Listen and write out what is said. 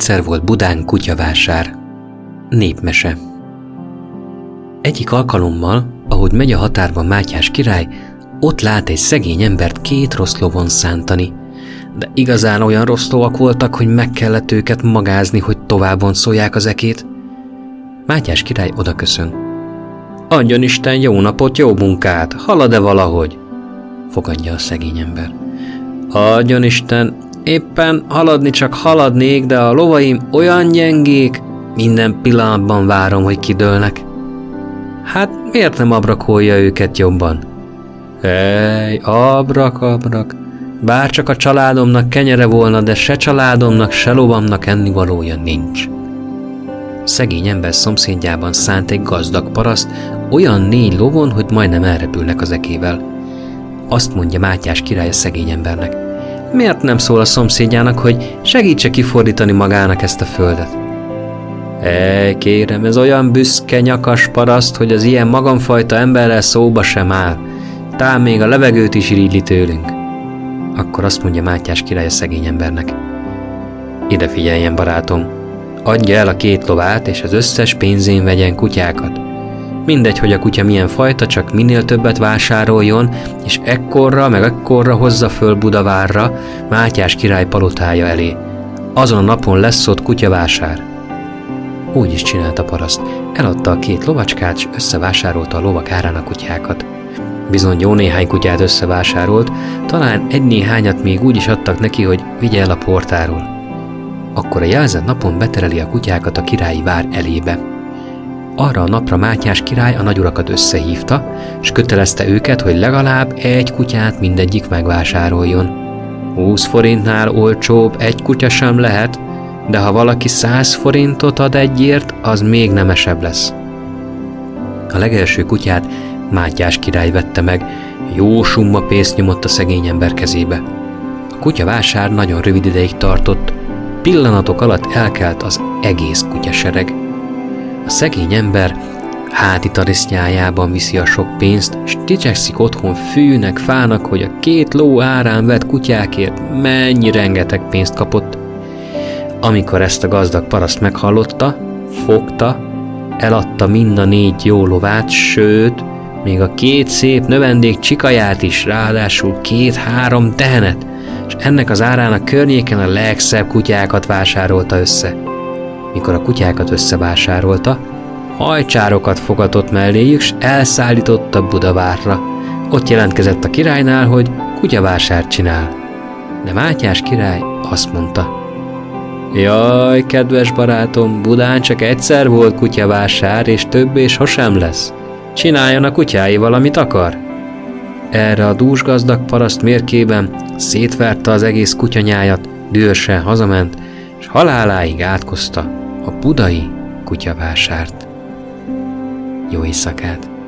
Egyszer volt Budán kutyavásár. Népmese. Egyik alkalommal, ahogy megy a határban Mátyás király, ott lát egy szegény embert két rossz lovon szántani. De igazán olyan rossz lovak voltak, hogy meg kellett őket magázni, hogy továbbon szólják az ekét. Mátyás király oda köszön. Adjon Isten jó napot, jó munkát, halad-e valahogy? Fogadja a szegény ember. Adjon Isten, éppen haladni csak haladnék, de a lovaim olyan gyengék, minden pillanatban várom, hogy kidőlnek. Hát miért nem abrakolja őket jobban? Ej, abrak, abrak. Bár csak a családomnak kenyere volna, de se családomnak, se lovamnak ennivalója nincs. Szegény ember szomszédjában szánt egy gazdag paraszt, olyan négy lovon, hogy majdnem elrepülnek az ekével. Azt mondja Mátyás király a szegény embernek. Miért nem szól a szomszédjának, hogy segítse kifordítani magának ezt a földet? Ej, kérem, ez olyan büszke nyakas paraszt, hogy az ilyen magamfajta emberrel szóba sem áll. Tám még a levegőt is irídli tőlünk. Akkor azt mondja Mátyás király a szegény embernek. Ide figyeljen, barátom, adja el a két lovát, és az összes pénzén vegyen kutyákat. Mindegy, hogy a kutya milyen fajta, csak minél többet vásároljon, és ekkorra meg ekkorra hozza föl Budavárra, Mátyás király palotája elé. Azon a napon lesz ott kutyavásár. Úgy is csinálta paraszt. Eladta a két lovacskát, és összevásárolta a lovak árán a kutyákat. Bizony jó néhány kutyát összevásárolt, talán egy-néhányat még úgy is adtak neki, hogy vigye el a portáról. Akkor a jelzett napon betereli a kutyákat a királyi vár elébe. Arra a napra Mátyás király a nagyurakat összehívta, és kötelezte őket, hogy legalább egy kutyát mindegyik megvásároljon. 20 forintnál olcsóbb egy kutya sem lehet, de ha valaki 100 forintot ad egyért, az még nemesebb lesz. A legelső kutyát Mátyás király vette meg, jó summa pénzt nyomott a szegény ember kezébe. A kutya vásár nagyon rövid ideig tartott, pillanatok alatt elkelt az egész kutyasereg. A szegény ember háti tarisznyájában viszi a sok pénzt, és dicsekszik otthon fűnek, fának, hogy a két ló árán vett kutyákért mennyi rengeteg pénzt kapott. Amikor ezt a gazdag paraszt meghallotta, fogta, eladta mind a négy jó lovát, sőt, még a két szép növendék csikaját is, ráadásul két-három tehenet, és ennek az árán a környéken a legszebb kutyákat vásárolta össze. Mikor a kutyákat összevásárolta, hajcsárokat fogatott melléjük, s elszállította Budavárra. Ott jelentkezett a királynál, hogy kutyavásárt csinál. De Mátyás király azt mondta, Jaj, kedves barátom, Budán csak egyszer volt kutyavásár, és többé sosem lesz. Csináljon a kutyái valamit akar. Erre a dúsgazdag paraszt mérkében szétverte az egész kutyanyájat, dühösen hazament, és haláláig átkozta a budai kutyavásárt. Jó éjszakát!